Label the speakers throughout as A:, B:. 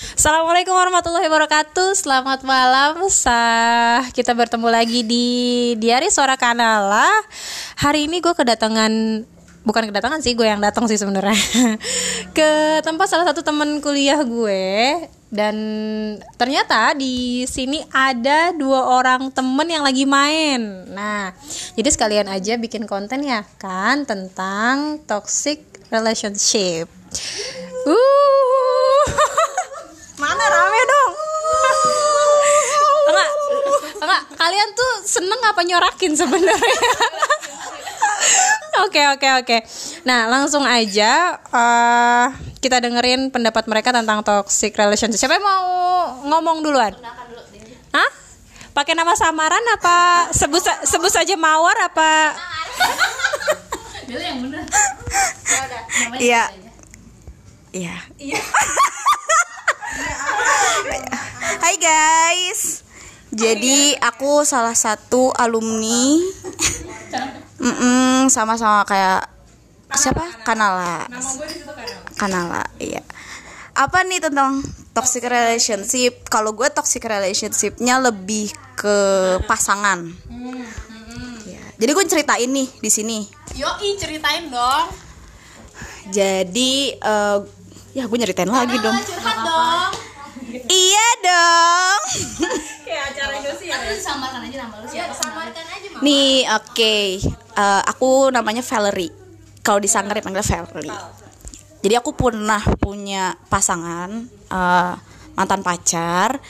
A: Assalamualaikum warahmatullahi wabarakatuh. Selamat malam. Sah Kita bertemu lagi di Diari Suara Kanala. Hari ini gue kedatangan Bukan kedatangan sih, gue yang datang sih sebenarnya. Ke tempat salah satu teman kuliah gue. Dan ternyata di sini ada dua orang temen yang lagi main. Nah, jadi sekalian aja bikin konten ya kan Tentang toxic relationship. Uh, mana rame dong? enggak, enggak. Kalian tuh seneng apa nyorakin sebenarnya? Oke oke oke. Nah langsung aja uh, kita dengerin pendapat mereka tentang toxic relationship. Siapa yang mau ngomong duluan? Hah? Pakai nama samaran apa sebut sa- sebut saja mawar apa?
B: Iya. Iya. Hai guys. Jadi aku salah satu alumni. Mm-mm, sama-sama kayak siapa? Kanala. Kanala, iya. Apa nih tentang toxic relationship? Kalau gue toxic relationshipnya lebih ke pasangan. Iya. Jadi gue ceritain nih di sini.
A: Yoi ceritain dong.
B: Jadi eh, ya gue nyeritain lagi dong. Iya dong.
A: Kayak acara Indonesia.
C: samarkan aja nama lu siapa samarkan aja
B: Nih, oke. Eh, aku namanya Valerie. Kalau di Sanggar dipanggil Valerie. Jadi aku pernah punya pasangan eh, mantan pacar.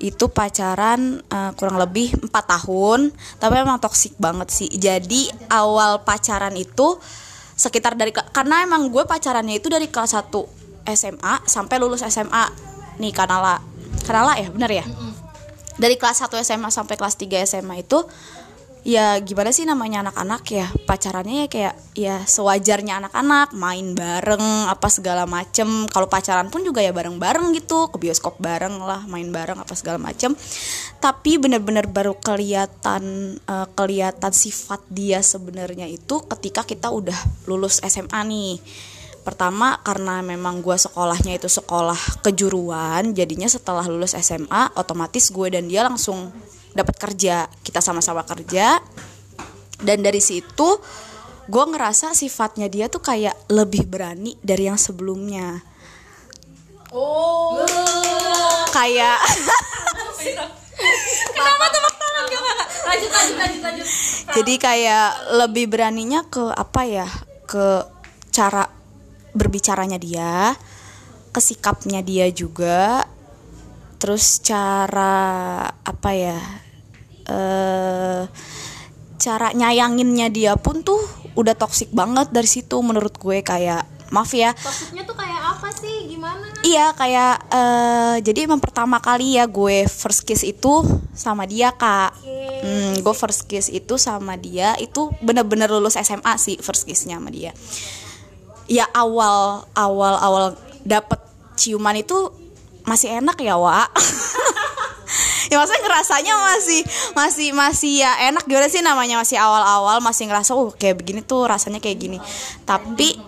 B: Itu pacaran eh, kurang lebih empat tahun, tapi emang toksik banget sih. Jadi awal pacaran itu sekitar dari karena emang gue pacarannya itu dari kelas 1 SMA sampai lulus SMA. Nih Kanala. Kanala ya, bener ya? dari kelas 1 SMA sampai kelas 3 SMA itu ya gimana sih namanya anak-anak ya? Pacarannya ya kayak ya sewajarnya anak-anak main bareng apa segala macem. Kalau pacaran pun juga ya bareng-bareng gitu ke bioskop bareng lah main bareng apa segala macem. Tapi bener-bener baru kelihatan eh, kelihatan sifat dia sebenarnya itu ketika kita udah lulus SMA nih pertama karena memang gue sekolahnya itu sekolah kejuruan jadinya setelah lulus SMA otomatis gue dan dia langsung dapat kerja. Kita sama-sama kerja. Dan dari situ gue ngerasa sifatnya dia tuh kayak lebih berani dari yang sebelumnya.
A: Oh.
B: kayak
A: Kenapa tepuk tangan gak lanjut lanjut lanjut.
B: jadi kayak lebih beraninya ke apa ya? Ke cara berbicaranya dia ke sikapnya dia juga terus cara apa ya eh cara nyayanginnya dia pun tuh udah toksik banget dari situ menurut gue kayak maaf ya
A: Maksudnya tuh kayak apa sih? Gimana?
B: Iya kayak eh jadi emang pertama kali ya gue first kiss itu sama dia kak. Hmm, gue first kiss itu sama dia itu bener-bener lulus SMA sih first kissnya sama dia. Ya awal awal awal dapet ciuman itu masih enak ya wa. ya maksudnya ngerasanya masih masih masih ya enak gimana sih namanya masih awal-awal masih ngerasa oh kayak begini tuh rasanya kayak gini. Tapi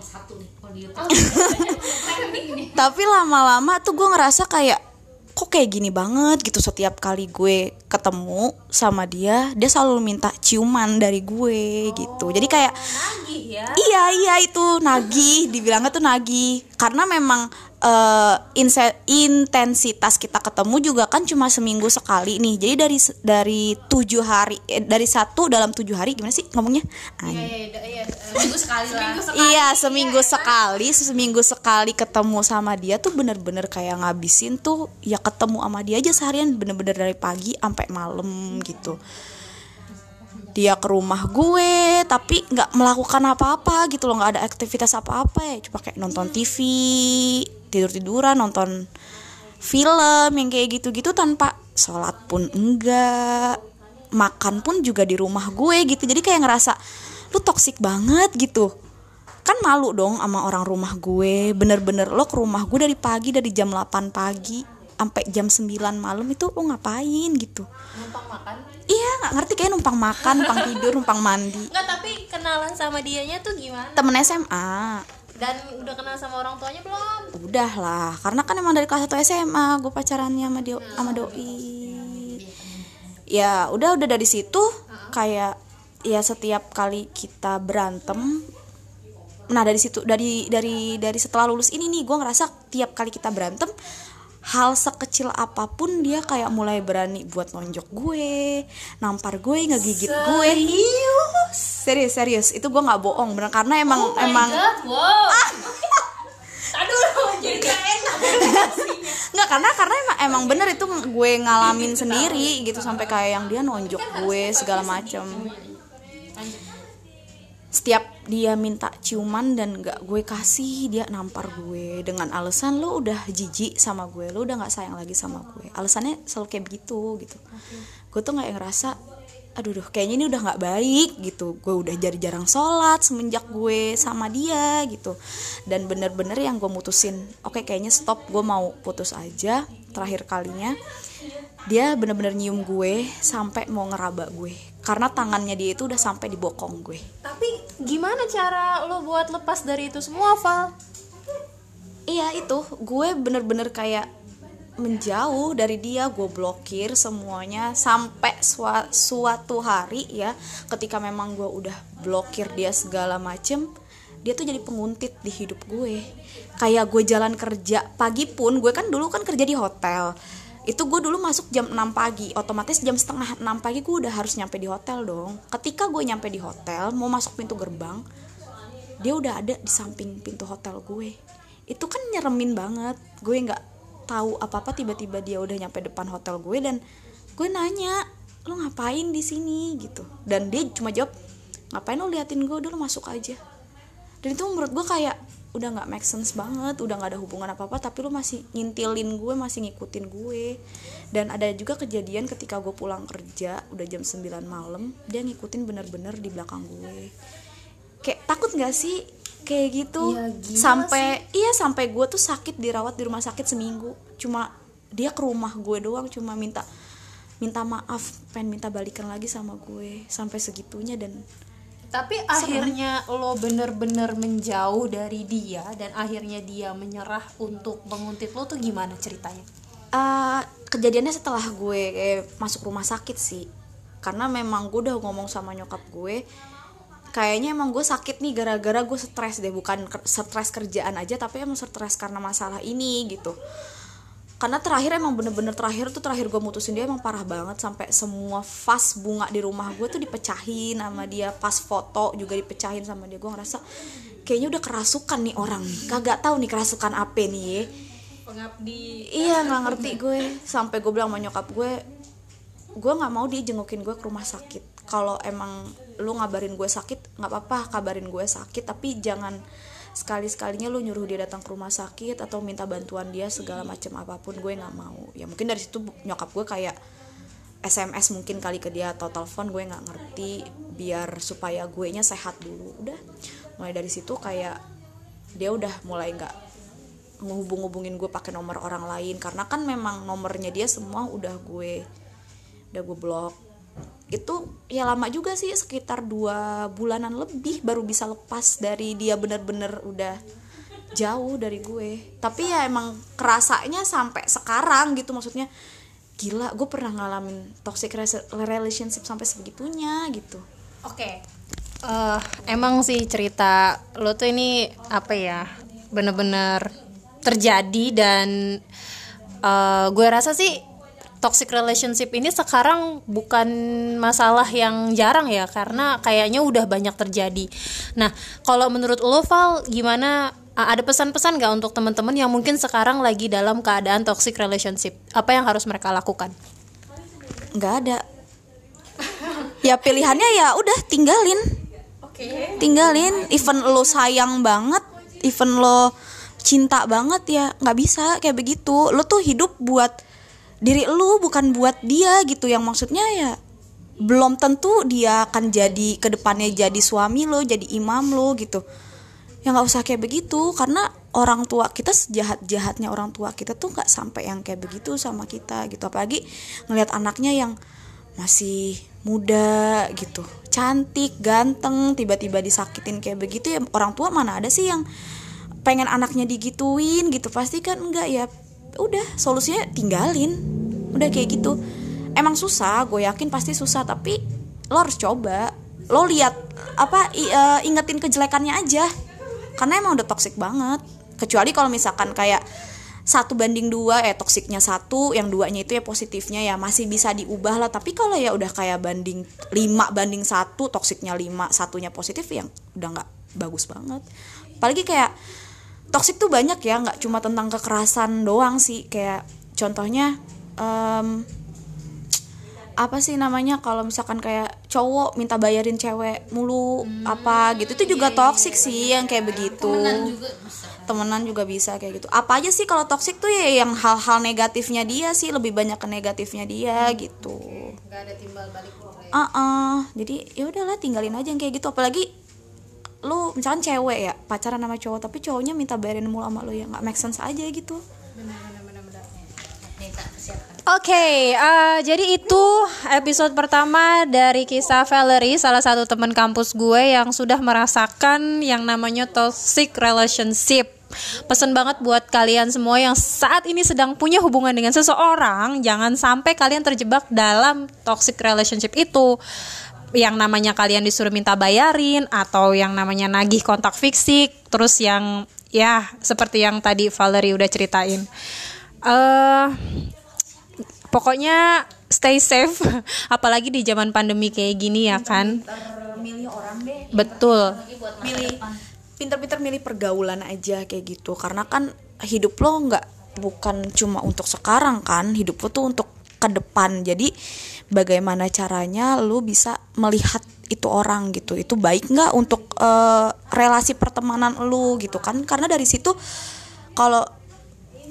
B: tapi lama-lama tuh gue ngerasa kayak kok kayak gini banget gitu setiap kali gue ketemu sama dia dia selalu minta ciuman dari gue gitu. Jadi kayak iya iya itu nagih dibilangnya tuh nagih. Karena memang eh, inse- intensitas kita ketemu juga kan cuma seminggu sekali nih. Jadi dari dari tujuh hari eh, dari satu dalam tujuh hari gimana sih ngomongnya? Anjing.
C: iya minggu sekali lah.
B: Iya seminggu sekali seminggu sekali ketemu sama dia tuh bener-bener kayak ngabisin tuh ya ketemu sama dia aja seharian bener-bener dari pagi sampai malam gitu. Dia ke rumah gue tapi nggak melakukan apa-apa gitu loh nggak ada aktivitas apa-apa ya. Cuma kayak nonton TV tidur tiduran nonton film yang kayak gitu-gitu tanpa sholat pun enggak. Makan pun juga di rumah gue gitu. Jadi kayak ngerasa lu toksik banget gitu. Kan malu dong sama orang rumah gue. Bener-bener lo ke rumah gue dari pagi dari jam 8 pagi sampai jam 9 malam itu lo ngapain gitu.
C: Numpang makan?
B: Iya nggak ngerti kayak numpang makan numpang tidur numpang mandi.
A: Enggak, tapi kenalan sama dianya tuh gimana?
B: temen SMA
A: dan udah kenal sama orang tuanya belum?
B: Udah lah karena kan emang dari kelas 1 SMA gue pacarannya sama dia sama doi. Ya udah udah dari situ kayak ya setiap kali kita berantem nah dari situ dari dari dari setelah lulus ini nih gue ngerasa tiap kali kita berantem hal sekecil apa pun dia kayak mulai berani buat nonjok gue nampar gue ngegigit gue. Serius? Serius itu gue nggak bohong bener. Karena emang emang
C: wow. Aduh jadi gak enak
B: nggak karena karena emang emang bener itu gue ngalamin sendiri gitu sampai kayak yang dia nonjok gue segala macam setiap dia minta ciuman dan nggak gue kasih dia nampar gue. Dengan alasan lo udah jijik sama gue lo udah nggak sayang lagi sama gue. Alasannya selalu kayak begitu gitu. Gue tuh nggak ngerasa aduh duh kayaknya ini udah nggak baik gitu. Gue udah jadi jarang sholat semenjak gue sama dia gitu. Dan bener-bener yang gue mutusin oke kayaknya stop gue mau putus aja. Terakhir kalinya dia bener-bener nyium gue sampai mau ngeraba gue karena tangannya dia itu udah sampai di bokong gue.
A: Tapi gimana cara lo buat lepas dari itu semua Val?
B: Iya itu. Gue bener-bener kayak menjauh dari dia. Gue blokir semuanya sampai sua- suatu hari ya ketika memang gue udah blokir dia segala macem dia tuh jadi penguntit di hidup gue. Kayak gue jalan kerja pagi pun gue kan dulu kan kerja di hotel itu gue dulu masuk jam 6 pagi. Otomatis jam setengah 6 pagi gue udah harus nyampe di hotel dong. Ketika gue nyampe di hotel mau masuk pintu gerbang dia udah ada di samping pintu hotel gue. Itu kan nyeremin banget. Gue nggak tahu apa apa tiba-tiba dia udah nyampe depan hotel gue dan gue nanya lo ngapain di sini? gitu. Dan dia cuma jawab ngapain lo liatin gue? Lo masuk aja. Dan itu menurut gue kayak udah nggak make sense banget udah nggak ada hubungan apa apa tapi lo masih ngintilin gue masih ngikutin gue. Dan ada juga kejadian ketika gue pulang kerja udah jam 9 malam dia ngikutin bener-bener di belakang gue. Kayak takut nggak sih? Kayak gitu.
A: Gila
B: sampai iya sampai gue tuh sakit dirawat di rumah sakit seminggu. Cuma dia ke rumah gue doang cuma minta minta maaf pengen minta balikan lagi sama gue. Sampai segitunya dan
A: tapi akhirnya lo bener-bener menjauh dari dia dan akhirnya dia menyerah untuk menguntit lo tuh gimana ceritanya?
B: Eh, kejadiannya setelah gue eh, masuk rumah sakit sih. Karena memang gue udah ngomong sama nyokap gue kayaknya emang gue sakit nih gara-gara gue stres deh. Bukan stres kerjaan aja tapi emang stres karena masalah ini gitu karena terakhir emang bener-bener terakhir tuh terakhir gue mutusin dia emang parah banget. Sampai semua vas bunga di rumah gue tuh dipecahin sama dia. Pas foto juga dipecahin sama dia. Gue ngerasa kayaknya udah kerasukan nih orang. Nih kagak tahu nih kerasukan apa nih ya
A: pengabdi.
B: Iya nggak ngerti gue. Sampai gue bilang sama nyokap gue gue nggak mau dia jengukin gue ke rumah sakit. Kalau emang lu ngabarin gue sakit nggak apa-apa kabarin gue sakit. Tapi jangan sekali sekalinya lu nyuruh dia datang ke rumah sakit atau minta bantuan dia segala macam apa pun gue nggak mau. Ya mungkin dari situ nyokap gue kayak SMS mungkin kali ke dia atau telepon gue nggak ngerti biar supaya gue nya sehat dulu. Udah mulai dari situ kayak dia udah mulai nggak ngehubung-hubungin gue pakai nomor orang lain karena kan memang nomornya dia semua udah gue udah gue blok itu ya lama juga sih sekitar dua bulanan lebih baru bisa lepas dari dia bener-bener udah jauh dari gue tapi ya emang kerasanya sampai sekarang gitu maksudnya gila gue pernah ngalamin toxic rela- relationship sampai sebegitunya gitu
A: Oke. Eh, emang sih cerita lo tuh ini apa ya? Bener-bener terjadi dan eh, gue rasa sih toxic relationship ini sekarang bukan masalah yang jarang ya karena kayaknya udah banyak terjadi. Nah, kalau menurut lo Val gimana ada pesan-pesan gak untuk teman-teman yang mungkin sekarang lagi dalam keadaan toxic relationship? Apa yang harus mereka lakukan?
B: nggak ada ya pilihannya ya udah tinggalin
A: Oke.
B: tinggalin even lo sayang banget even lo cinta banget ya nggak bisa kayak begitu lo tuh hidup buat diri lo bukan buat dia gitu. Yang maksudnya ya belum tentu dia akan jadi ke depannya jadi suami lo jadi imam lo gitu. Ya nggak usah kayak begitu karena orang tua kita sejahat jahatnya orang tua kita tuh nggak sampai yang kayak begitu sama kita gitu. Apalagi ngelihat anaknya yang masih muda gitu cantik ganteng tiba-tiba disakitin kayak begitu ya orang tua mana ada sih yang pengen anaknya digituin gitu? Pasti kan enggak ya udah solusinya tinggalin. Udah kayak gitu. Emang susah gue yakin pasti susah tapi lo harus coba. Lo lihat apa i- eh, ingetin kejelekannya aja. Karena emang udah toxic banget. Kecuali kalau misalkan kayak satu banding dua eh toksiknya satu yang duanya itu ya positifnya ya masih bisa diubah lah. Tapi kalau ya udah kayak banding lima banding satu toksiknya lima satunya positif yang udah nggak bagus banget. Apalagi kayak toksik tuh banyak ya nggak cuma tentang kekerasan doang sih. Kayak contohnya em, apa sih namanya kalau misalkan kayak cowok minta bayarin cewek mulu apa gitu. Itu juga toksik sih yang kayak begitu. Temenan juga bisa. Kayak gitu. Apa aja sih kalau toksik tuh ya yang hal-hal negatifnya dia sih lebih banyak ke negatifnya dia gitu.
C: Gak ada timbal balik
B: ah ah. jadi ya udahlah tinggalin aja yang kayak gitu. Apalagi lu misalkan cewek ya pacaran sama cowok tapi cowoknya minta bayarin mulu sama lu ya nggak make sense aja gitu
C: Nih tak siapkan.
A: Oke, eh, jadi itu episode pertama dari kisah Valerie, salah satu teman kampus gue yang sudah merasakan yang namanya toxic relationship. Pesen banget buat kalian semua yang saat ini sedang punya hubungan dengan seseorang, jangan sampai kalian terjebak dalam toxic relationship itu. Yang namanya kalian disuruh minta bayarin atau yang namanya nagih kontak fisik, terus yang ya seperti yang tadi Valerie udah ceritain. Eh pokoknya stay safe apalagi di zaman pandemi kayak gini ya kan?
B: milih orang deh.
A: Betul.
B: Milih pinter-pinter milih pergaulan aja kayak gitu. Karena kan hidup lo nggak bukan cuma untuk sekarang kan hidup lo tuh untuk ke depan. Jadi bagaimana caranya lo bisa melihat itu orang gitu. Itu baik nggak untuk eh, relasi pertemanan lo gitu kan? Karena dari situ kalau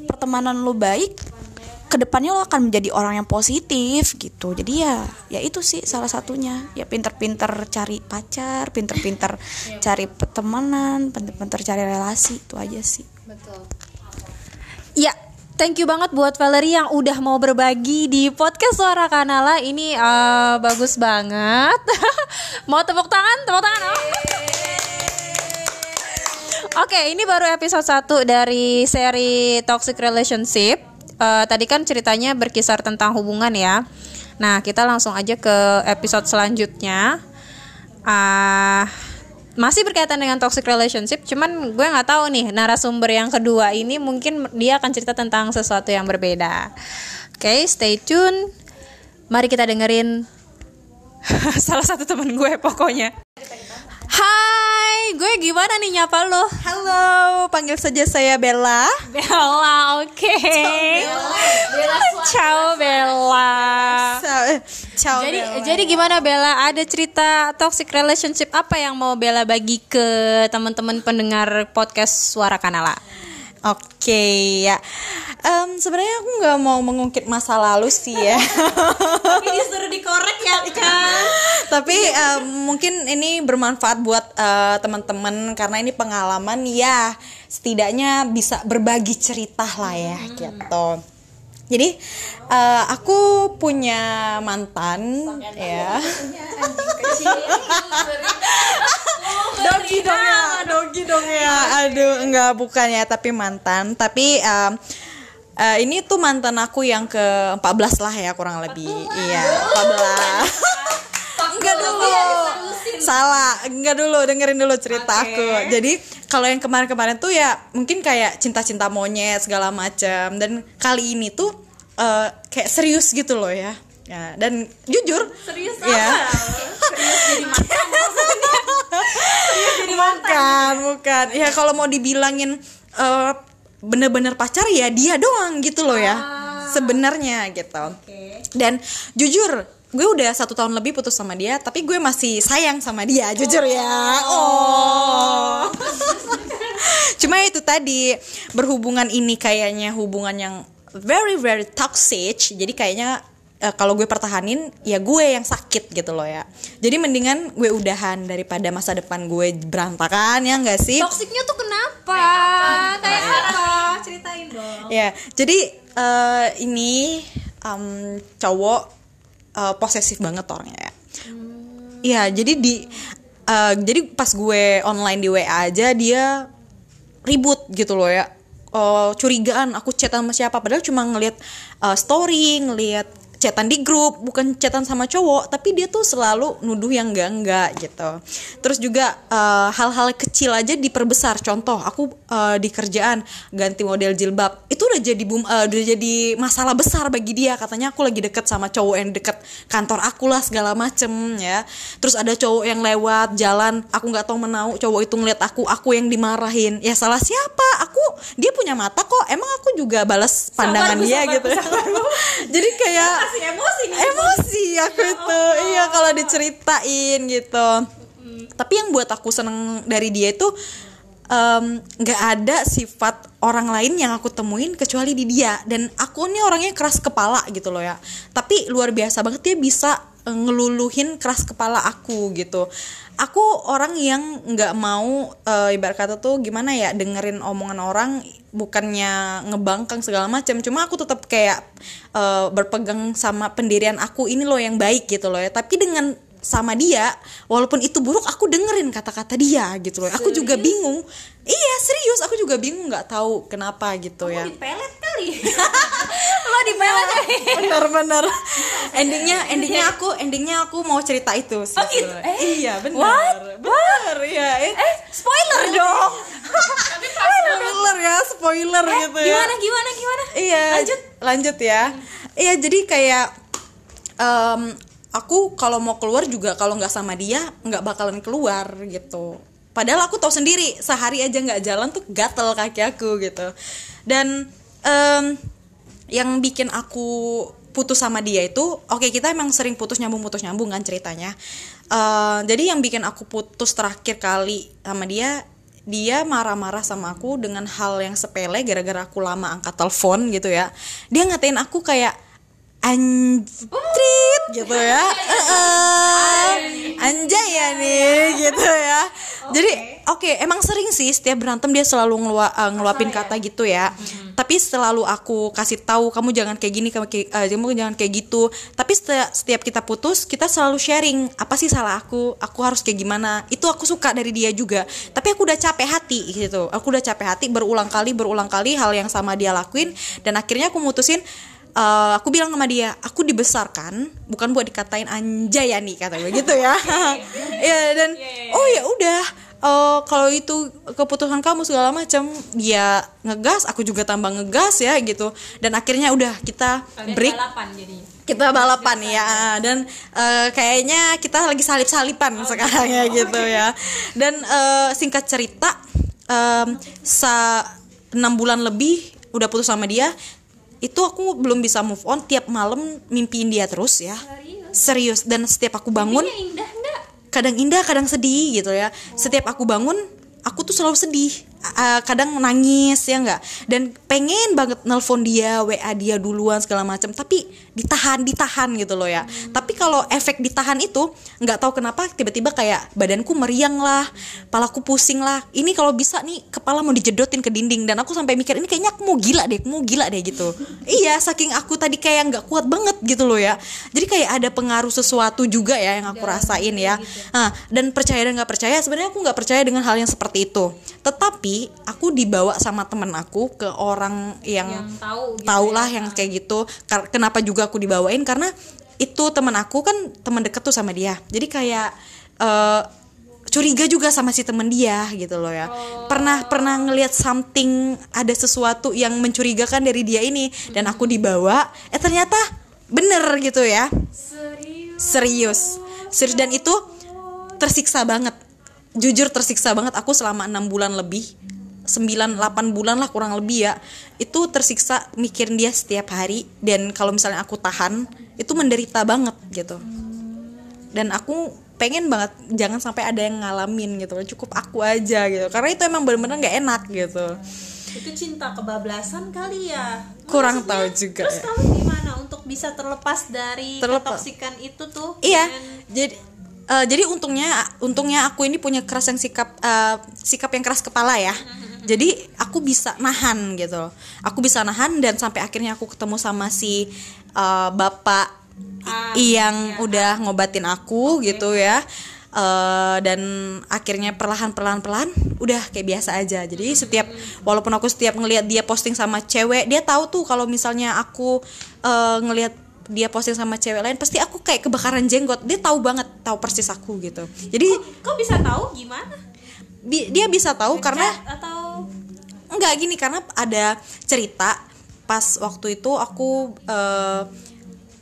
B: pertemanan lo baik ke depannya lo akan menjadi orang yang positif gitu. Jadi ya ya itu sih salah satunya. Ya pinter-pinter cari pacar pinter-pinter cari pertemanan pinter-pinter cari relasi itu aja sih.
C: Betul.
A: ya thank you banget buat Valerie yang udah mau berbagi di podcast suara kanala ini eh, bagus banget mau tepuk tangan tepuk tangan oh. Oke, ini baru episode 1 dari seri Toxic Relationship. Eh, tadi kan ceritanya berkisar tentang hubungan ya. Nah, kita langsung aja ke episode selanjutnya. Ah, masih berkaitan dengan toxic relationship, cuman gue nggak tahu nih narasumber yang kedua ini mungkin dia akan cerita tentang sesuatu yang berbeda. Oke, stay tune. Mari kita dengerin salah satu teman gue pokoknya. Hai, gue gimana nih nyapa lo?
D: Halo, panggil saja saya Bella.
A: Bella, oke. Ciao Bella.
D: Ciao.
A: Jadi
D: Bella.
A: jadi gimana Bella? Ada cerita toxic relationship apa yang mau Bella bagi ke teman-teman pendengar podcast Suara Kanala?
D: Oke ya. Em, Sebenarnya aku nggak mau mengungkit masa lalu sih ya.
A: Tapi disuruh dikorek ya kan?
D: Tapi em, mungkin ini bermanfaat buat eh, teman-teman karena ini pengalaman ya. Setidaknya bisa berbagi cerita lah ya gitu. Jadi eh, aku punya mantan ya. Dogi dong ya, dogi dong ya. Aduh, enggak bukan ya, tapi mantan. Tapi em, eh, ini tuh mantan aku yang ke 14 lah ya kurang lebih. Iya, 14. enggak dulu. Salah, enggak dulu, dengerin dulu cerita aku. Jadi, kalau yang kemarin-kemarin tuh ya mungkin kayak cinta-cinta monyet segala macam dan kali ini tuh eh, kayak serius gitu loh ya. Ya, dan jujur serius ya. bukan bukan. Ya kalau mau dibilangin eh, bener-bener pacar ya dia doang gitu loh ya. Sebenarnya gitu. Dan jujur gue udah satu tahun lebih putus sama dia tapi gue masih sayang sama dia jujur ya. Oh. Cuma itu tadi berhubungan ini kayaknya hubungan yang very very toxic. Jadi kayaknya eh, kalau gue pertahanin ya gue yang sakit gitu loh ya. Jadi mendingan gue udahan daripada masa depan gue berantakan ya enggak sih?
A: Toksiknya tuh kenapa? Kayak apa? Ceritain dong.
D: ya jadi eh, ini em, cowok eh, posesif banget orangnya. Ya Iya jadi di eh, jadi pas gue online di WA aja dia ribut gitu loh ya. Eh, curigaan aku chat sama siapa padahal cuma ngelihat eh, story ngelihat chatan di grup bukan chatan sama cowok tapi dia tuh selalu nuduh yang enggak enggak gitu. Terus juga eh, hal-hal kecil aja diperbesar. Contoh aku eh, di kerjaan ganti model jilbab itu udah jadi bum eh, udah jadi masalah besar bagi dia. Katanya aku lagi deket sama cowok yang deket kantor aku lah segala macem ya. Terus ada cowok yang lewat jalan aku nggak tahu menau cowok itu ngeliat aku aku yang dimarahin. Ya salah siapa? Aku dia punya mata kok. Emang aku juga balas pandangan dia gitu. Jadi kayak
A: emosi
D: emosi aku itu. Iya kalau diceritain gitu. Tapi yang buat aku seneng dari dia itu nggak ada sifat orang lain yang aku temuin kecuali di dia. Dan aku nih orangnya keras kepala gitu loh ya. Tapi luar biasa banget dia bisa ngeluluhin keras kepala aku gitu. Aku orang yang nggak mau eh, ibarat kata tuh gimana ya dengerin omongan orang bukannya ngebangkang segala macam. Cuma aku tetap kayak eh, berpegang sama pendirian aku ini loh yang baik gitu loh ya. Tapi dengan sama dia walaupun itu buruk aku dengerin kata-kata dia gitu loh. Aku juga bingung. Iya serius aku juga bingung nggak tahu kenapa gitu ya.
A: pelet kali? Lo di pelet kali?
D: Benar-benar endingnya endingnya aku endingnya aku mau cerita itu sih
A: Oh, gitu? Eh,
D: iya benar. Benar ya eh,
A: spoiler dong.
D: Spoiler. ya spoiler gitu ya.
A: gimana gimana gimana?
D: Iya
A: Lanjut.
D: lanjut ya. Iya jadi kayak em, aku kalau mau keluar juga kalau nggak sama dia nggak bakalan keluar gitu. Padahal aku tahu sendiri sehari aja nggak jalan tuh gatel kaki aku gitu. Dan em, yang bikin aku putus sama dia itu oke kita emang sering putus nyambung putus nyambung kan ceritanya. Eh, jadi yang bikin aku putus terakhir kali sama dia dia marah-marah sama aku dengan hal yang sepele gara-gara aku lama angkat telepon gitu ya. Dia ngatain aku kayak anjrit gitu ya. Anjay ya nih gitu ya. Jadi oke emang sering sih setiap berantem dia selalu ngelua, eh, ngeluapin kata gitu ya. Tapi selalu aku kasih tahu kamu jangan kayak gini kamu kayak- kamu jangan kayak gitu. Tapi setiap, setiap kita putus kita selalu sharing apa sih salah aku? Aku harus kayak gimana? Itu aku suka dari dia juga. Tapi aku udah capek hati gitu. Aku udah capek hati berulang kali berulang kali hal yang sama dia lakuin dan akhirnya aku mutusin eh, aku bilang sama dia aku dibesarkan bukan buat dikatain anjay ya nih kata gue gitu ya. Ya dan oh ya udah eh, kalau itu keputusan kamu segala macam dia ngegas aku juga tambah ngegas ya gitu. Dan akhirnya udah kita break.
A: balapan
D: kita balapan ya. Dan eh, kayaknya kita lagi salip-salipan sekarang ya gitu. ya. Dan eh, singkat cerita em, sa enam bulan lebih udah putus sama dia itu aku belum bisa move on. Tiap malam mimpiin dia terus ya. Serius? Dan setiap aku bangun
A: indah
D: kadang indah kadang sedih gitu ya. Setiap aku bangun aku tuh selalu sedih A- kadang nangis ya nggak? Dan pengen banget nelpon dia wa dia duluan segala macam tapi ditahan ditahan gitu loh ya. Tapi kalau efek ditahan itu nggak tahu kenapa tiba-tiba kayak badanku meriang lah palaku pusing lah. Ini kalau bisa nih kepala mau dijedotin ke dinding. Dan aku sampai mikir ini kayaknya aku mau gila deh aku mau gila deh gitu. Iya saking aku tadi kayak nggak kuat banget gitu loh ya. Jadi kayak ada pengaruh sesuatu juga ya yang aku rasain ya. nah, dan percaya dan nggak percaya sebenarnya aku nggak percaya dengan hal yang seperti itu. Tetapi aku dibawa sama temen aku ke orang yang,
A: Yang tahu gitu
D: tahu
A: ya.
D: lah yang kayak gitu. Kenapa juga aku dibawain? Karena itu temen aku kan teman deket tuh sama dia. Jadi kayak eh, curiga juga sama si temen dia gitu loh ya. Pernah pernah ngelihat something ada sesuatu yang mencurigakan dari dia ini. Dan aku dibawa eh ternyata bener gitu ya. Serius. Serius. Dan itu tersiksa banget jujur tersiksa banget aku selama enam bulan lebih 9 8 bulan lah kurang lebih ya itu tersiksa mikirin dia setiap hari dan kalau misalnya aku tahan itu menderita banget gitu dan aku pengen banget jangan sampai ada yang ngalamin gitu cukup aku aja gitu karena itu emang bener-bener nggak enak gitu
A: itu cinta kebablasan kali ya
D: Kurang
A: Maksudnya,
D: tahu juga
A: terus
D: ya.
A: kamu gimana untuk bisa terlepas dari
D: Terlepas.
A: ketoksikan itu tuh
D: Iya,
A: dengan-
D: jadi eh, jadi untungnya untungnya aku ini punya keras yang sikap eh, sikap yang keras kepala ya. Jadi aku bisa nahan gitu. Aku bisa nahan dan sampai akhirnya aku ketemu sama si eh, bapak
A: Ah,
D: yang udah ngobatin aku gitu ya. Eh, dan akhirnya perlahan perlahan perlahan udah kayak biasa aja jadi setiap walaupun aku setiap ngelihat dia posting sama cewek dia tahu tuh kalau misalnya aku eh, ngelihat dia posting sama cewek lain pasti aku kayak kebakaran jenggot. Dia tahu banget tahu persis aku gitu. Jadi
A: Kok bisa tahu? Gimana?
D: bi- dia bisa tahu karena
A: atau
D: Enggak gini karena ada cerita pas waktu itu aku eh,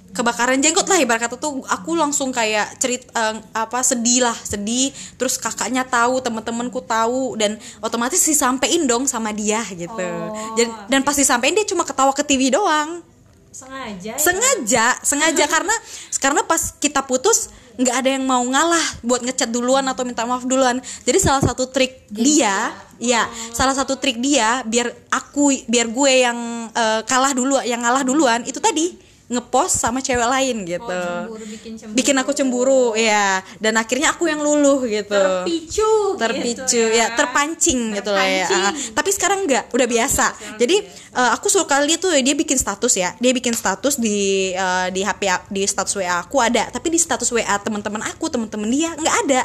D: kebakaran jenggot lah ibarat kata tuh aku langsung kayak cerita apa sedih lah sedih. Terus kakaknya tahu temen-temenku tahu dan otomatis disampein dong sama dia gitu. Dan dan pasti sampein dia cuma ketawa ke TV doang
A: sengaja?
D: sengaja sengaja. Karena karena pas kita putus nggak ada yang mau ngalah buat ngechat duluan atau minta maaf duluan. Jadi salah satu trik dia ya? salah satu trik dia biar aku biar gue yang eh, kalah dulu yang ngalah duluan itu tadi ngepost sama cewek lain gitu.
A: bikin cemburu.
D: bikin aku cemburu ya dan akhirnya aku yang luluh gitu.
A: Terpicu,
D: terpicu
A: gitu
D: ya terpancing gitu lah ya. Ah, tapi sekarang enggak udah biasa. jadi eh, aku suka lihat tuh dia bikin status ya. Dia bikin status di eh, di HP di status WA aku ada. Tapi di status WA teman-teman aku teman-teman dia nggak ada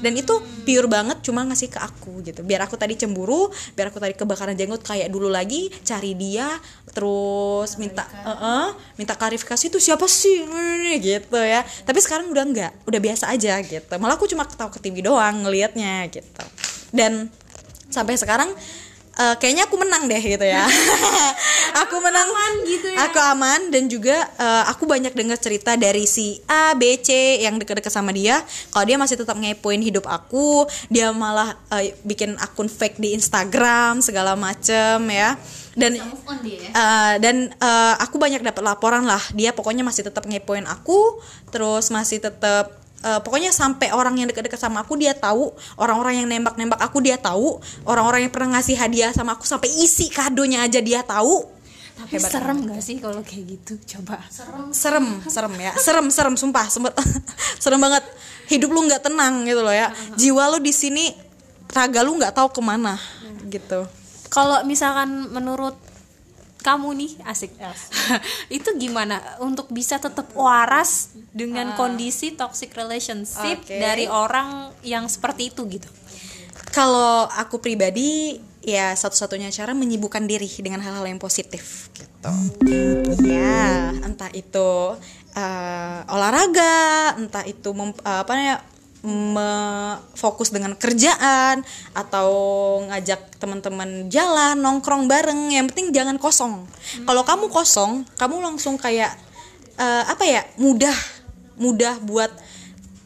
D: dan itu pure banget cuma ngasih ke aku gitu. Biar aku tadi cemburu biar aku tadi kebakaran jenggot kayak dulu lagi cari dia terus minta eh, eh, minta klarifikasi itu siapa sih? Gitu ya. Tapi sekarang udah enggak udah biasa aja gitu. Malah aku cuma ketawa ke TV doang ngelihatnya gitu. Dan sampai sekarang eh, kayaknya aku menang deh gitu ya. Aku menang.
A: Gitu ya.
D: aku aman dan juga eh, aku banyak dengar cerita dari si A B C yang deket-deket sama dia. Kalau dia masih tetap ngepoin hidup aku dia malah eh, bikin akun fake di Instagram segala macem ya. Dan Uh, dan uh, aku banyak dapat laporan lah. Dia pokoknya masih tetap ngepoin aku terus masih tetap uh, pokoknya sampai orang yang dekat-dekat sama aku dia tahu. Orang-orang yang nembak-nembak aku dia tahu. Orang-orang yang pernah ngasih hadiah sama aku sampai isi kadonya aja dia tahu.
A: Tapi serem gak sih kalau kayak gitu? Coba.
D: serem serem ya. Serem serem sumpah. Serem, serem banget. Hidup lu nggak tenang gitu loh ya. Jiwa lu di sini raga lu nggak tahu ke mana gitu.
A: Kalau misalkan menurut kamu nih asik. Itu gimana? Untuk bisa tetap waras dengan kondisi toxic relationship
D: Oke.
A: dari orang yang seperti itu gitu.
D: Kalau aku pribadi ya satu-satunya cara menyibukkan diri dengan hal-hal yang positif. Gitu. Ya, entah itu eh, olahraga, entah itu mem- eh, apa namanya me- fokus dengan kerjaan atau ngajak teman-teman jalan nongkrong bareng yang penting jangan kosong. Kalau kamu kosong kamu langsung kayak eh, apa ya mudah mudah buat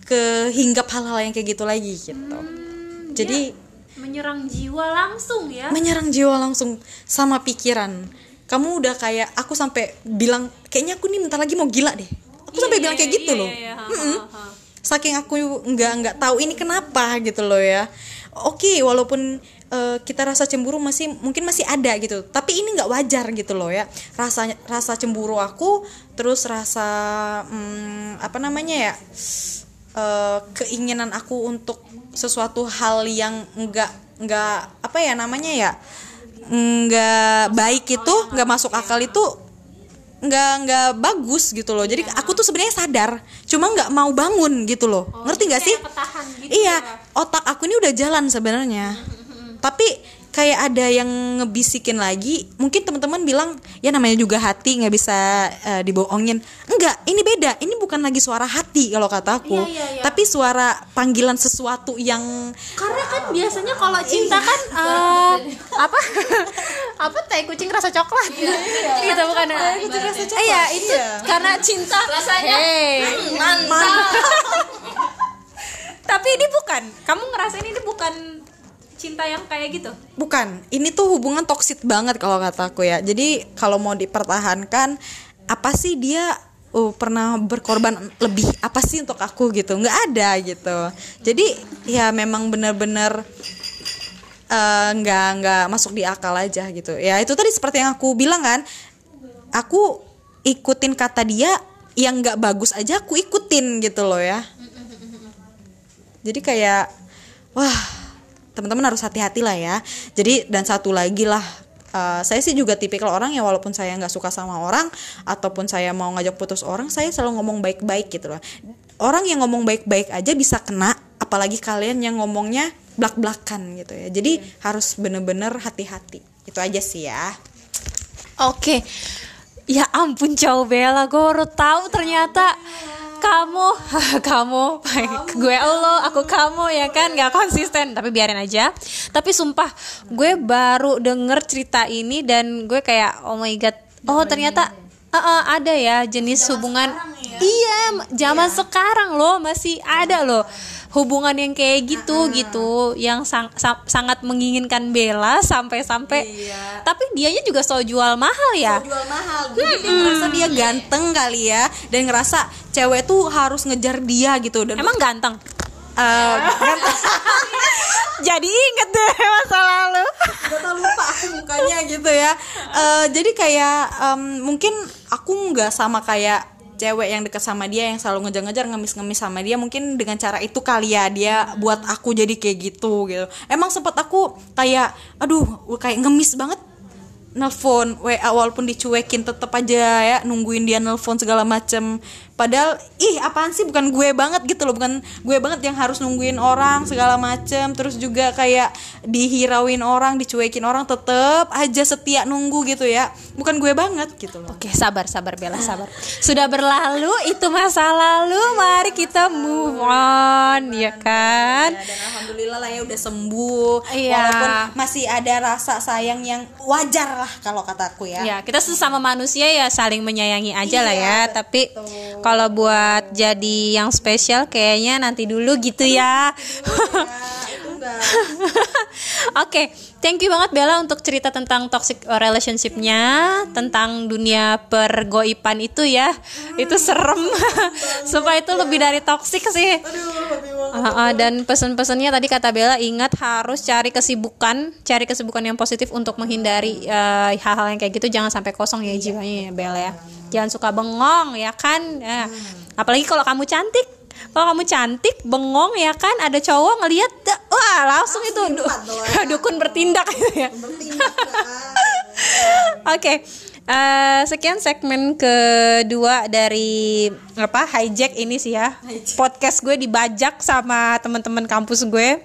D: kehinggap hal-hal yang kayak gitu lagi gitu. Jadi
A: menyerang jiwa langsung ya?
D: Menyerang jiwa langsung sama pikiran. Kamu udah kayak aku sampai bilang kayaknya aku nih bentar lagi mau gila deh. Aku sampai bilang kayak gitu
A: iya,
D: loh.
A: iya, ha,
D: Mm-mm.
A: ha, ha.
D: Saking aku nggak nggak tahu ini kenapa gitu loh ya. Oke walaupun eh, kita rasa cemburu masih mungkin masih ada gitu. Tapi ini nggak wajar gitu loh ya. Rasa rasa cemburu aku terus rasa hmm, apa namanya ya eh, keinginan aku untuk sesuatu hal yang nggak nggak apa ya namanya ya nggak baik itu nggak masuk akal itu nggak nggak bagus gitu loh. Jadi aku tuh sebenarnya sadar cuma nggak mau bangun gitu loh. Ngerti nggak sih?
A: gitu
D: iya otak aku ini udah jalan sebenarnya tapi kayak ada yang ngebisikin lagi mungkin teman-teman bilang ya namanya juga hati nggak bisa eh, dibohongin. Enggak ini beda. Ini bukan lagi suara hati kalau kataku
A: Iya, iya, iya.
D: tapi suara panggilan sesuatu yang
A: karena kan biasanya kalau cinta kan eh, apa? Apa teh? Kucing rasa coklat. Gitu bukan ya?
D: Kucing rasa coklat,
A: iya itu
D: iya.
A: karena cinta.
B: Rasanya,
A: Hey.
B: mantap.
A: Tapi ini bukan. Kamu ngerasain ini bukan cinta yang kayak gitu
D: Bukan, ini tuh hubungan toksit banget kalau kataku ya. Jadi kalau mau dipertahankan, apa sih dia uh, pernah berkorban lebih apa sih untuk aku gitu? Nggak ada gitu. Jadi ya memang benar-benar eh, nggak nggak masuk di akal aja gitu. Ya itu tadi seperti yang aku bilang kan, aku ikutin kata dia yang nggak bagus aja aku ikutin gitu loh ya. Jadi kayak wah teman-teman harus hati-hati lah ya. Jadi dan satu lagi lah uh, saya sih juga tipikal orang yang walaupun saya nggak suka sama orang ataupun saya mau ngajak putus orang, saya selalu ngomong baik-baik gitu loh. Orang yang ngomong baik-baik aja bisa kena, apalagi kalian yang ngomongnya blak-blakan gitu ya. Jadi harus bener-bener hati-hati. Itu aja sih ya.
A: Oke. Ya ampun jauh Bella, gue baru tahu ternyata kamu, kamu, gue lo, aku kamu ya kan? Nggak konsisten, tapi biarin aja. Tapi sumpah, gue baru denger cerita ini dan gue kayak oh my god, oh ternyata uh, uh, ada ya jenis hubungan. Iya, zaman sekarang loh masih ada loh hubungan yang kayak gitu gitu, yang sang- sa- sangat menginginkan Bella sampai-sampai. Tapi dianya juga so jual mahal ya.
D: jual mahal jadi dia ngerasa dia ganteng kali ya dan ngerasa cewek tuh harus ngejar dia gitu dan
A: Emang ganteng?
D: eh,
A: Jadi inget deh masa lalu.
D: Gak tau lupa aku mukanya gitu ya Eh, Jadi kayak em, mungkin aku nggak sama kayak cewek yang deket sama dia yang selalu ngejar-ngejar ngemis-ngemis sama dia mungkin dengan cara itu kali ya dia buat aku jadi kayak gitu gitu. Emang sempet aku kayak aduh kayak ngemis banget. Nelfon WA walaupun dicuekin tetep aja ya nungguin dia nelfon segala macem padahal ih apaan sih bukan gue banget gitu loh bukan gue banget yang harus nungguin orang segala macem terus juga kayak dihirauin orang dicuekin orang tetep aja setia nunggu gitu ya bukan gue banget gitu loh
A: Oke, sabar, sabar Bella, sabar. Sudah berlalu, itu masa lalu. Mari kita move on, ya kan?
D: Ya, dan alhamdulillah lah ya udah sembuh
A: Iya.
D: walaupun masih ada rasa sayang yang wajar lah kalau kataku ya
A: Ya, kita sesama manusia ya saling menyayangi aja lah ya. Tapi kalau buat jadi yang spesial kayaknya nanti dulu gitu ya. Oke, thank you banget Bella untuk cerita tentang toxic relationship-nya, tentang dunia pergoipan itu ya. Itu serem. Supaya itu lebih dari toxic sih. Ah, ah, dan pesan-pesannya tadi kata Bella ingat harus cari kesibukan, cari kesibukan yang positif untuk menghindari eh, hal-hal yang kayak gitu jangan sampai kosong ya jiwanya ya Bella ya. Jangan suka bengong ya kan. Ya. Apalagi kalau kamu cantik. Kalau kamu cantik, bengong ya kan, ada cowok ngelihat, wah langsung itu du- dukun bertindak gitu ya. Oke, eh, sekian segmen kedua dari apa hijack ini sih ya. Podcast gue dibajak sama teman-teman kampus gue.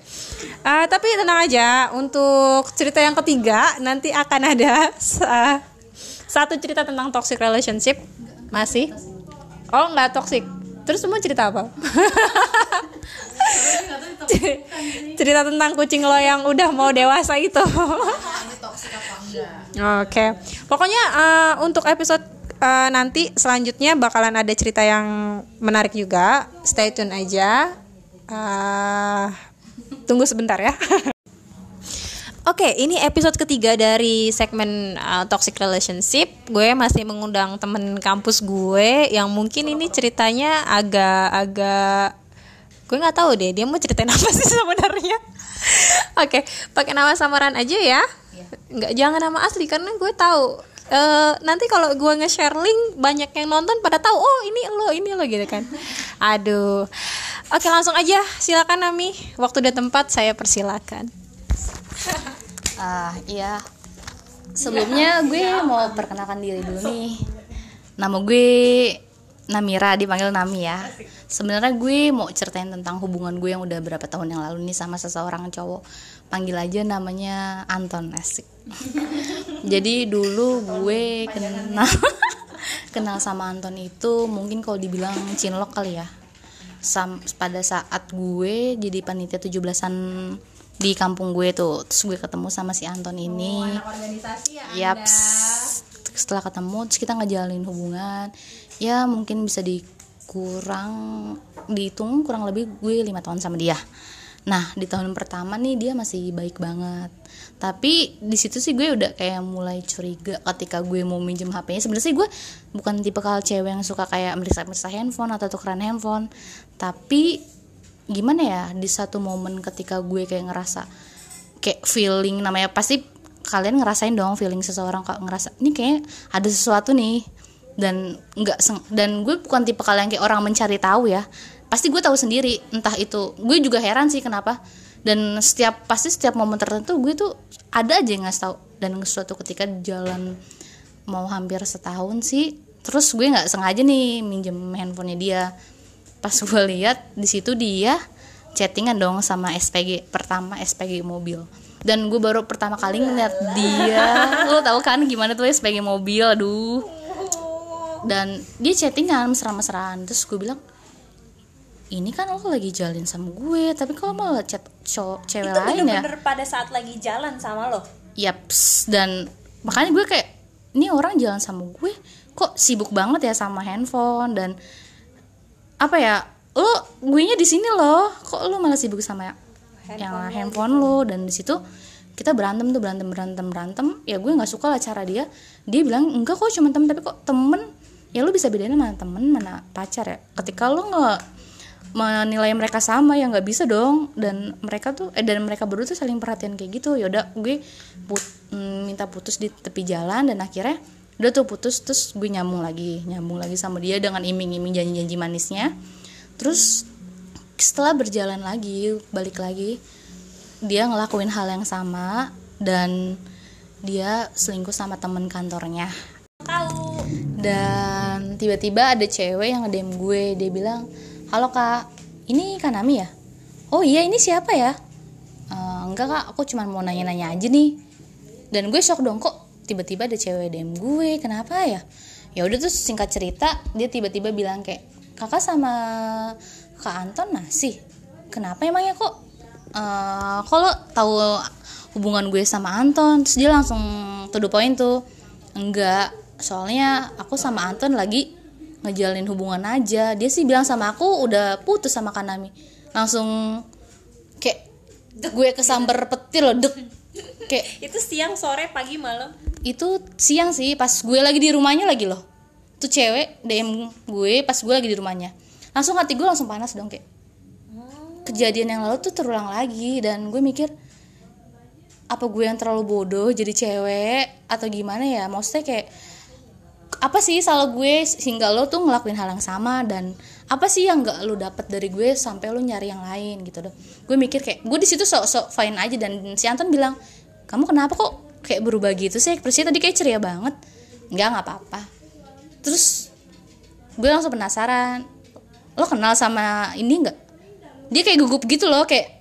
A: Eh, tapi tenang aja, untuk cerita yang ketiga nanti akan ada sa- satu cerita tentang toxic relationship masih. Oh nggak toxic. Terus semua cerita apa? cerita tentang kucing lo yang udah mau dewasa itu. Oke, pokoknya eh, untuk episode eh, nanti selanjutnya bakalan ada cerita yang menarik juga. Stay tune aja. Eh, tunggu sebentar ya. Oke, ini episode ketiga dari segmen uh, toxic relationship. Gue masih mengundang temen kampus gue yang mungkin ini ceritanya agak-agak gue nggak tahu deh dia mau ceritain apa sih sebenarnya. Oke, pakai nama samaran aja ya. Nggak jangan nama asli karena gue tahu. Eh, nanti kalau gue nge-share link banyak yang nonton pada tahu oh ini lo ini lo gitu kan. Aduh. Oke langsung aja silakan Nami. Waktu dan tempat saya persilakan.
C: Ah iya. Sebelumnya gue mau perkenalkan diri dulu nih. Nama gue Namira dipanggil Nami ya. Sebenarnya gue mau ceritain tentang hubungan gue yang udah berapa tahun yang lalu nih sama seseorang cowok. Panggil aja namanya Anton Asik. Jadi dulu gue kenal kenal sama Anton itu mungkin kalau dibilang cinlok kali ya. Sam, pada saat gue jadi panitia 17-an di kampung gue tuh terus gue ketemu sama si Anton ini
A: organisasi ya
C: Yaps. Setelah ketemu terus kita ngejalanin hubungan. Ya mungkin bisa dikurang dihitung kurang lebih gue lima tahun sama dia. Nah di tahun pertama nih dia masih baik banget. Tapi di situ sih gue udah kayak mulai curiga ketika gue mau minjem HP-nya. Sebenarnya sih gue bukan tipe kal cewek yang suka kayak meriksa-meriksa handphone atau tukeran handphone. Tapi gimana ya di satu momen ketika gue kayak ngerasa kayak feeling namanya pasti kalian ngerasain dong feeling seseorang kok ngerasa ini kayak ada sesuatu nih. Dan nggak dan gue bukan tipe kalian kayak orang mencari tahu ya. Pasti gue tahu sendiri entah itu gue juga heran sih kenapa. Dan setiap pasti setiap momen tertentu gue tuh ada aja yang ngasih tahu. Dan suatu ketika jalan mau hampir setahun sih terus gue nggak sengaja nih minjem handphonenya dia pas gue lihat di situ dia chattingan dong sama SPG pertama SPG mobil. Dan gue baru pertama kali ngeliat dia. Lo tau kan gimana tuh SPG mobil aduh. Dan dia chattingan mesra-mesraan. Terus gue bilang ini kan lo lagi jalin sama gue tapi kalau malah chat cowok cewek
A: itu
C: lain ya?
A: bener-bener pada saat lagi jalan sama lo?
C: Yaps, dan makanya gue kayak ini orang jalan sama gue kok sibuk banget ya sama handphone? Dan apa ya lo gue nya di sini loh. Kok lo malah sibuk sama yang handphone lo dan di situ kita berantem tuh berantem berantem berantem. Ya gue nggak suka lah cara dia. Dia bilang enggak kok cuma temen. Tapi kok temen? Ya lo bisa bedain mana temen mana pacar ya. Ketika lo nggak menilai mereka sama ya nggak bisa dong. Dan mereka tuh eh dan mereka berdua tuh saling perhatian kayak gitu. Yaudah gue put, mm, minta putus di tepi jalan. Dan akhirnya udah tuh putus terus gue nyambung lagi nyambung lagi sama dia dengan iming-iming janji-janji manisnya. Terus setelah berjalan lagi balik lagi dia ngelakuin hal yang sama dan dia selingkuh sama temen kantornya.
A: Tahu.
C: Dan tiba-tiba ada cewek yang nge-DM gue dia bilang halo kak ini Kanami ya? Oh iya ini siapa ya? "Eh, enggak kak aku cuma mau nanya-nanya aja nih. Dan gue shock dong kok tiba-tiba ada cewek DM gue kenapa ya? Ya udah terus singkat cerita dia tiba-tiba bilang kayak kakak sama kak Anton masih? Kenapa emangnya kok eh kalau tahu hubungan gue sama Anton? Terus dia langsung to the point tuh enggak soalnya aku sama Anton lagi ngejalin hubungan aja. Dia sih bilang sama aku udah putus sama Kanami langsung kayak gue kesambar petir loh dek kayak
A: itu siang sore pagi malam
C: itu siang sih pas gue lagi di rumahnya lagi loh. Tuh cewek DM gue pas gue lagi di rumahnya. Langsung hati gue langsung panas dong kayak kejadian yang lalu tuh terulang lagi dan gue mikir apa gue yang terlalu bodoh jadi cewek atau gimana ya? Maksudnya kayak apa sih salah gue sehingga lo tuh ngelakuin hal yang sama dan apa sih yang nggak lo dapet dari gue sampai lo nyari yang lain gitu dong gue mikir kayak gue di situ sok sok fine aja dan si Anton bilang kamu kenapa kok kayak berubah gitu sih ekspresinya tadi kayak ceria banget. Nggak nggak apa-apa. Terus gue langsung penasaran lo kenal sama ini nggak? Dia kayak gugup gitu loh kayak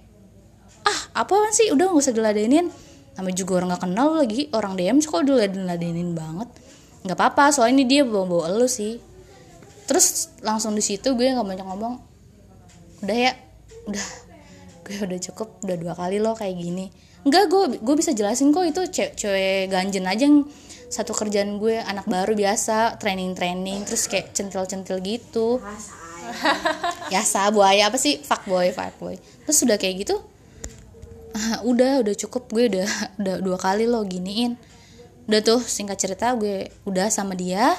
C: ah apa sih? Udah nggak usah diladenin. Namanya juga orang nggak kenal lagi orang DM kok diladenin banget. Nggak apa-apa soalnya ini dia bawa bawa lu sih. Terus langsung di situ gue nggak banyak ngomong. Udah ya udah. Gue udah cukup udah dua kali lo kayak gini enggak gue gue bisa jelasin kok itu cewek, cewek ganjen aja yang satu kerjaan gue anak baru biasa training training terus kayak centil centil gitu. Biasa. Buaya apa sih? Fuck boy fuck boy. Terus udah kayak gitu ah, udah udah cukup gue udah udah dua kali lo giniin. Udah tuh singkat cerita gue udah sama dia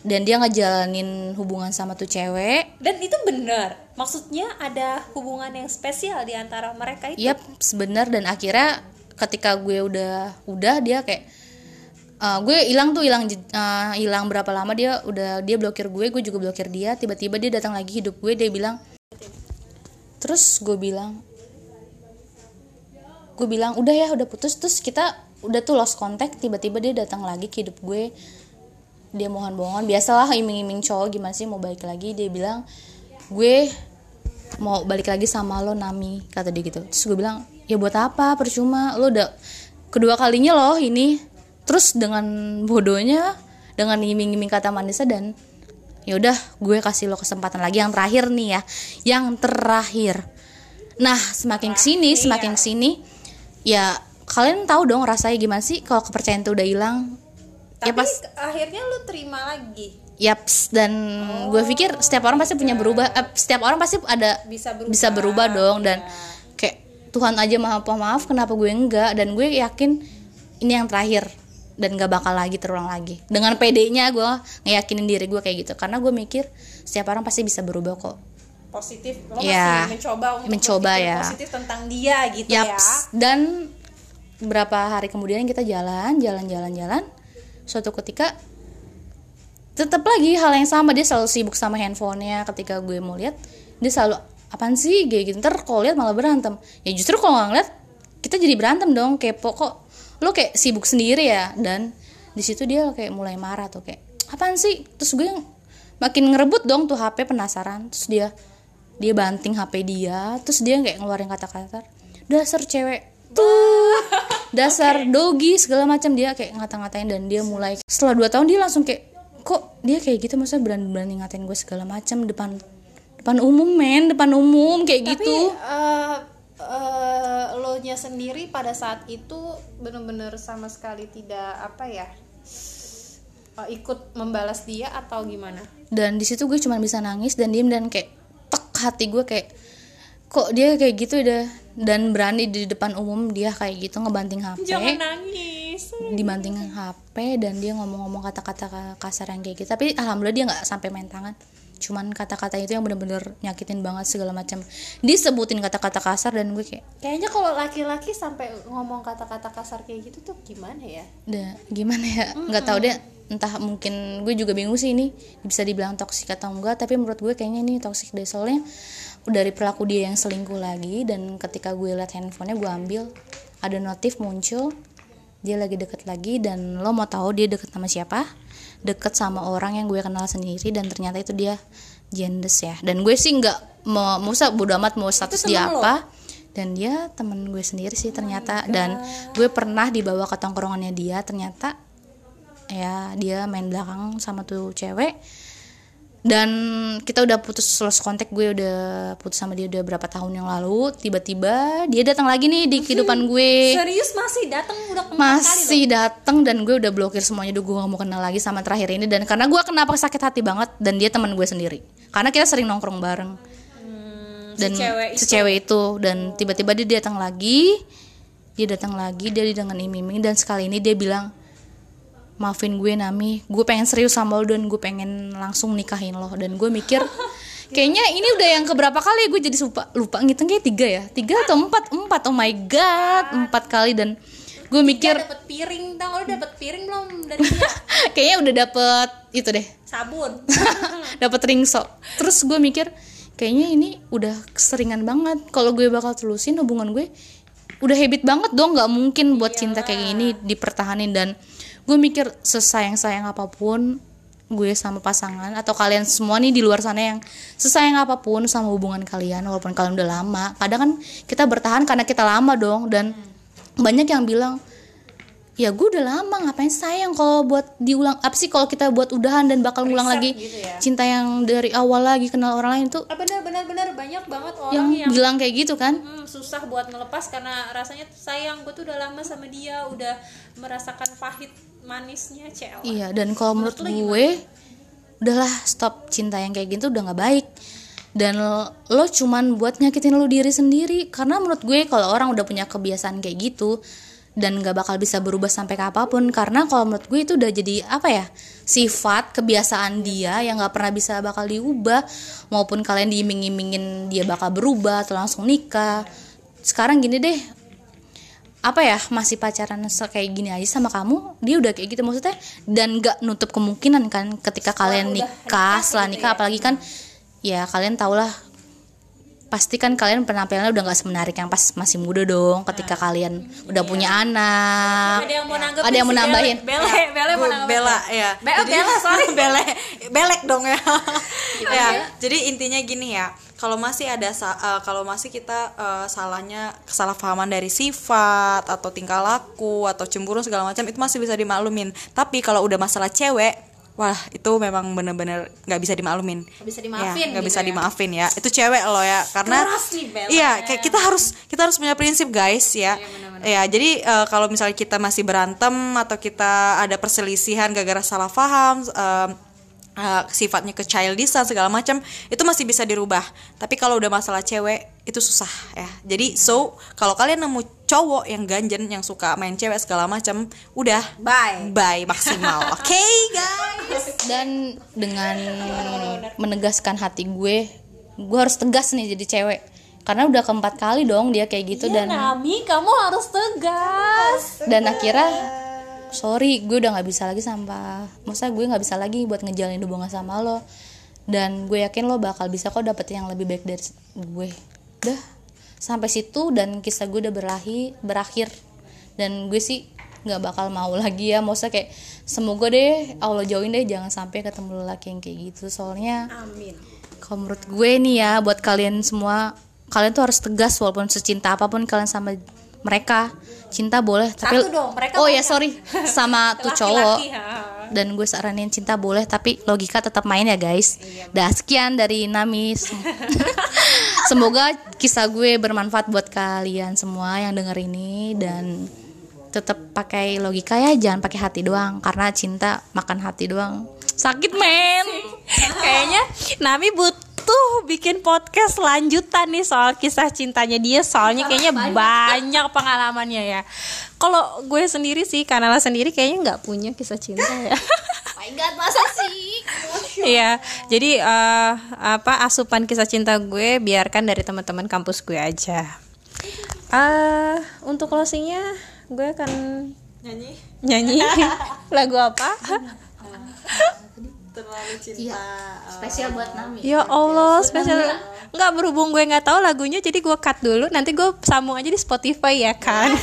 C: dan dia ngejalanin hubungan sama tuh cewek.
A: Dan itu benar. Maksudnya ada hubungan yang spesial di antara mereka itu.
C: Yap, sebenar. Dan akhirnya ketika gue udah udah dia kayak eh, gue hilang tuh hilang eh, hilang berapa lama dia udah dia blokir gue gue juga blokir dia. Tiba-tiba dia datang lagi hidup gue dia bilang terus gue bilang gue bilang udah ya udah putus. Terus kita udah tuh lost contact tiba-tiba dia datang lagi ke hidup gue dia mohon-mohon biasalah iming-iming cowok gimana sih mau balik lagi? Dia bilang gue mau balik lagi sama lo Nami kata dia gitu. Terus gue bilang ya buat apa? Percuma lo udah kedua kalinya loh ini. Terus dengan bodohnya dengan iming-iming kata manisnya dan ya udah gue kasih lo kesempatan lagi yang terakhir nih ya yang terakhir. Nah semakin ke sini semakin ke sini ya kalian tahu dong rasanya gimana sih kalau kepercayaan tuh udah hilang ya
A: tapi
C: pas
A: akhirnya lu terima lagi?
C: Yaps dan gue pikir setiap orang pasti punya berubah eh, setiap orang pasti ada
A: Bisa berubah,
C: bisa berubah dong dan kayak Tuhan aja maaf maaf kenapa gue enggak? Dan gue yakin ini yang terakhir dan gak bakal lagi terulang lagi. Dengan PD-nya gue ngeyakinin diri gue kayak gitu karena gue mikir setiap orang pasti bisa berubah kok.
A: Positif lo
C: Ya,
A: masih mencoba untuk
C: mencoba ya.
A: positif tentang dia gitu ya.
C: Yaps dan berapa hari kemudian kita jalan jalan jalan jalan suatu ketika tetap lagi hal yang sama dia selalu sibuk sama handphonenya. Ketika gue mau lihat dia selalu apaan sih? Kayak gitu. Ntar kalau lihat malah berantem. Ya justru kalau nggak ngeliat kita jadi berantem dong. Kepo kok lo kayak sibuk sendiri ya? Dan di situ dia kayak mulai marah tuh kayak apaan sih? Terus gue makin ngerebut dong tuh HP penasaran. Terus dia dia banting HP dia. Terus dia kayak ngeluarin kata-kata. Dasar cewek tuh dasar dogi segala macam dia kayak ngata-ngatain dan dia mulai setelah dua tahun dia langsung kayak kok dia kayak gitu? Masa berani-berani ngatain gue segala macam depan depan umum men depan umum kayak gitu.
A: eh, eh, lo nya sendiri pada saat itu bener-bener sama sekali tidak apa ya eh, ikut membalas dia atau gimana?
C: Dan di situ gue cuma bisa nangis dan diem dan kayak tek hati gue kayak kok dia kayak gitu udah dan berani di depan umum dia kayak gitu ngebanting HP
A: nangis.
C: Dibanting HP dan dia ngomong-ngomong kata-kata kasar yang kayak gitu. Tapi alhamdulillah dia nggak sampai main tangan. Cuman kata-kata itu yang bener-bener nyakitin banget segala macam. Disebutin kata-kata kasar dan gue kayak
A: kayaknya kalau laki-laki sampai ngomong kata-kata kasar kayak gitu tuh gimana ya?
C: Udah gimana ya? Nggak tahu deh entah mungkin gue juga bingung sih ini bisa dibilang toksik atau enggak tapi menurut gue kayaknya ini toksik deh soalnya dari perilaku dia yang selingkuh lagi dan ketika gue liat handphonenya gue ambil ada notif muncul dia lagi deket lagi dan lo mau tahu dia deket sama siapa? Deket sama orang yang gue kenal sendiri dan ternyata itu dia jendes ya. Dan gue sih nggak mau mau bodo amat mau status dia apa. Dan dia temen gue sendiri sih ternyata. Dan gue pernah dibawa ke tongkrongannya dia ternyata ya dia main belakang sama tuh cewek. Dan kita udah putus lost kontak gue udah putus sama dia udah berapa tahun yang lalu. Tiba-tiba dia datang lagi nih di kehidupan gue.
A: Serius masih datang udah
C: masih datang dan gue udah blokir semuanya. Udah gue gak mau kenal lagi sama terakhir ini. Dan karena gue kenapa sakit hati banget dan dia teman gue sendiri. Karena kita sering nongkrong bareng. Dan
A: cewek
C: si cewek itu. Dan tiba-tiba dia datang lagi. Dia datang lagi dia dengan iming-iming dan sekali ini dia bilang maafin gue Nami. Gue pengen serius sama lo dan gue pengen langsung nikahin lo. Dan gue mikir kayaknya ini udah yang keberapa kali gue jadi lupa lupa. Ngitung kayak tiga ya? Tiga atau empat? Empat. Oh my god empat kali. Dan gue mikir
A: dapat piring tau lo dapat piring belum dari dia?
C: Kayaknya udah dapet itu deh.
A: Sabun.
C: Dapat ringso. Terus gue mikir kayaknya ini udah keseringan banget. Kalau gue bakal terusin hubungan gue udah habit banget dong. Nggak mungkin buat cinta kayak gini dipertahanin. Dan gue mikir sesayang sayang apa pun gue sama pasangan atau kalian semua nih di luar sana yang sesayang apa pun sama hubungan kalian walaupun kalian udah lama. Kadang kan kita bertahan karena kita lama dong dan banyak yang bilang ya gue udah lama ngapain sayang kalau buat diulang apa sih kalau kita buat udahan dan bakal ngulang lagi cinta yang dari awal lagi kenal orang lain tuh
A: benar benar benar banyak banget orang
C: yang
A: yang,
C: bilang kayak gitu kan?
A: Hmm, susah buat ngelepas karena rasanya sayang gue tuh udah lama sama dia udah merasakan pahit manisnya cewek.
C: Iya, dan kalau menurut gue udahlah stop cinta yang kayak gitu udah nggak baik. Dan lo, lo cuman buat nyakitin lo diri sendiri. Karena menurut gue kalau orang udah punya kebiasaan kayak gitu dan nggak bakal bisa berubah sampai ke apa pun. Karena kalau menurut gue itu udah jadi apa ya sifat kebiasaan dia yang nggak pernah bisa bakal diubah. Maupun kalian diiming-imingin dia bakal berubah atau langsung nikah. Sekarang gini deh apa ya masih pacaran kayak gini aja sama kamu dia udah kayak gitu maksudnya dan nggak nutup kemungkinan kan ketika kalian nikah setelah nikah apalagi kan ya kalian tau pasti kan kalian penampilannya udah nggak semenarik yang pas masih muda dong ketika kalian udah punya anak
A: ada yang mau nanggepin
C: ada yang mau nambahin
A: bele bele, bele mau
D: Bu,
A: nanggepin
D: Bella ya.
A: Be-
D: Jadi-
A: Bella, sorry.
D: Bele, belek dong ya. ya, jadi intinya gini ya. Kalau masih ada eh, kalau masih kita eh, salahnya kesalahpahaman dari sifat atau tingkah laku atau cemburu segala macam itu masih bisa dimaklumin. Tapi kalau udah masalah cewek Wah itu memang bener-bener nggak bisa dimaklumin.
A: Nggak bisa
D: Ya,
A: dimaafin
D: nggak
A: gitu
D: bisa
A: ya.
D: dimaafin ya. Itu cewek loh ya, karena
A: nih,
D: iya kayak kita harus kita harus punya prinsip guys ya. Ya jadi eh, kalau misalnya kita masih berantem atau kita ada perselisihan gara-gara salah paham. em, eh, sifatnya ke childishan segala macam itu masih bisa dirubah tapi kalau udah masalah cewek itu susah ya. Jadi so kalau kalian nemu cowok yang ganjen yang suka main cewek segala macam udah
A: Bye.
D: bye maksimal. Oke guys.
C: Dan dengan menegaskan hati gue gue harus tegas nih jadi cewek. Karena udah keempat kali dong dia kayak gitu dan
A: Nami kamu harus tegas.
C: Dan akhirnya sorry gue udah nggak bisa lagi sama masa gue nggak bisa lagi buat ngejalin hubungan sama lo. Dan gue yakin lo bakal bisa kok dapet yang lebih baik dari gue dah sampai situ dan kisah gue udah berakhir berakhir. Dan gue sih nggak bakal mau lagi ya. Maksudnya kayak semoga deh Allah jauhin deh jangan sampai ketemu lelaki yang kayak gitu. Soalnya
A: amin.
C: Kalau menurut gue nih ya buat kalian semua kalian tuh harus tegas walaupun secinta apa pun kalian sama mereka. Cinta boleh tapi
A: Satu dong, mereka
C: oh ya sorry. Sama tuh cowok.
A: ha.
C: dan gue saranin cinta boleh tapi logika tetap main ya guys. Dah sekian dari Nami semoga kisah gue bermanfaat buat kalian semua yang denger ini dan tetap pakai logika ya jangan pakai hati doang karena cinta makan hati doang. Sakit men.
A: Kayaknya Nami butuh bikin podcast lanjutan nih soal kisah cintanya dia soalnya kayaknya banyak pengalamannya ya. Kalau gue sendiri sih, Kanala sendiri kayaknya nggak punya kisah cinta ya.
B: my god masa sih
A: Iya, jadi eh, apa asupan kisah cinta gue biarkan dari teman-teman kampus gue aja. eh untuk closingnya gue akan
D: nyanyi
A: nyanyi lagu apa?
D: Terlalu cinta
C: Iya. spesial buat Nami
A: Ya Allah, spesial. Nggak berhubung gue nggak tahu lagunya, jadi gue cut dulu. Nanti gue sambung aja di Spotify ya kan.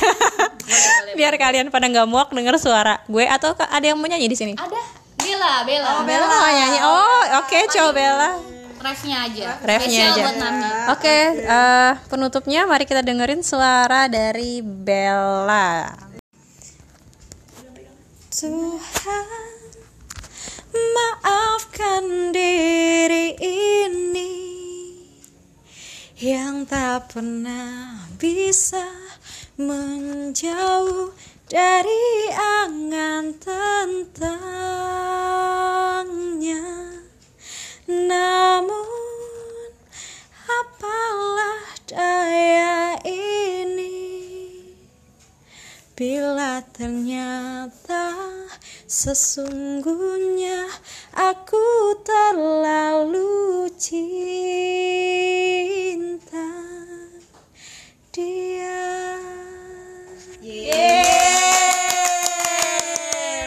A: Biar kalian pada nggak muak denger suara gue atau ada yang mau nyanyi di sini?
C: ada Bella Bella
A: Bella mau nyanyi. Oh, oke, coba Bella.
C: refnya aja
A: Refnya
C: spesial
A: aja.
C: buat Nami
A: Oke, eh, penutupnya mari kita dengerin suara dari Bella.
D: Tuhan maafkan diri ini yang tak pernah bisa menjauh dari angan tentangnya. Namun apalah daya ini Bila ternyata sesungguhnya aku terlalu cinta dia.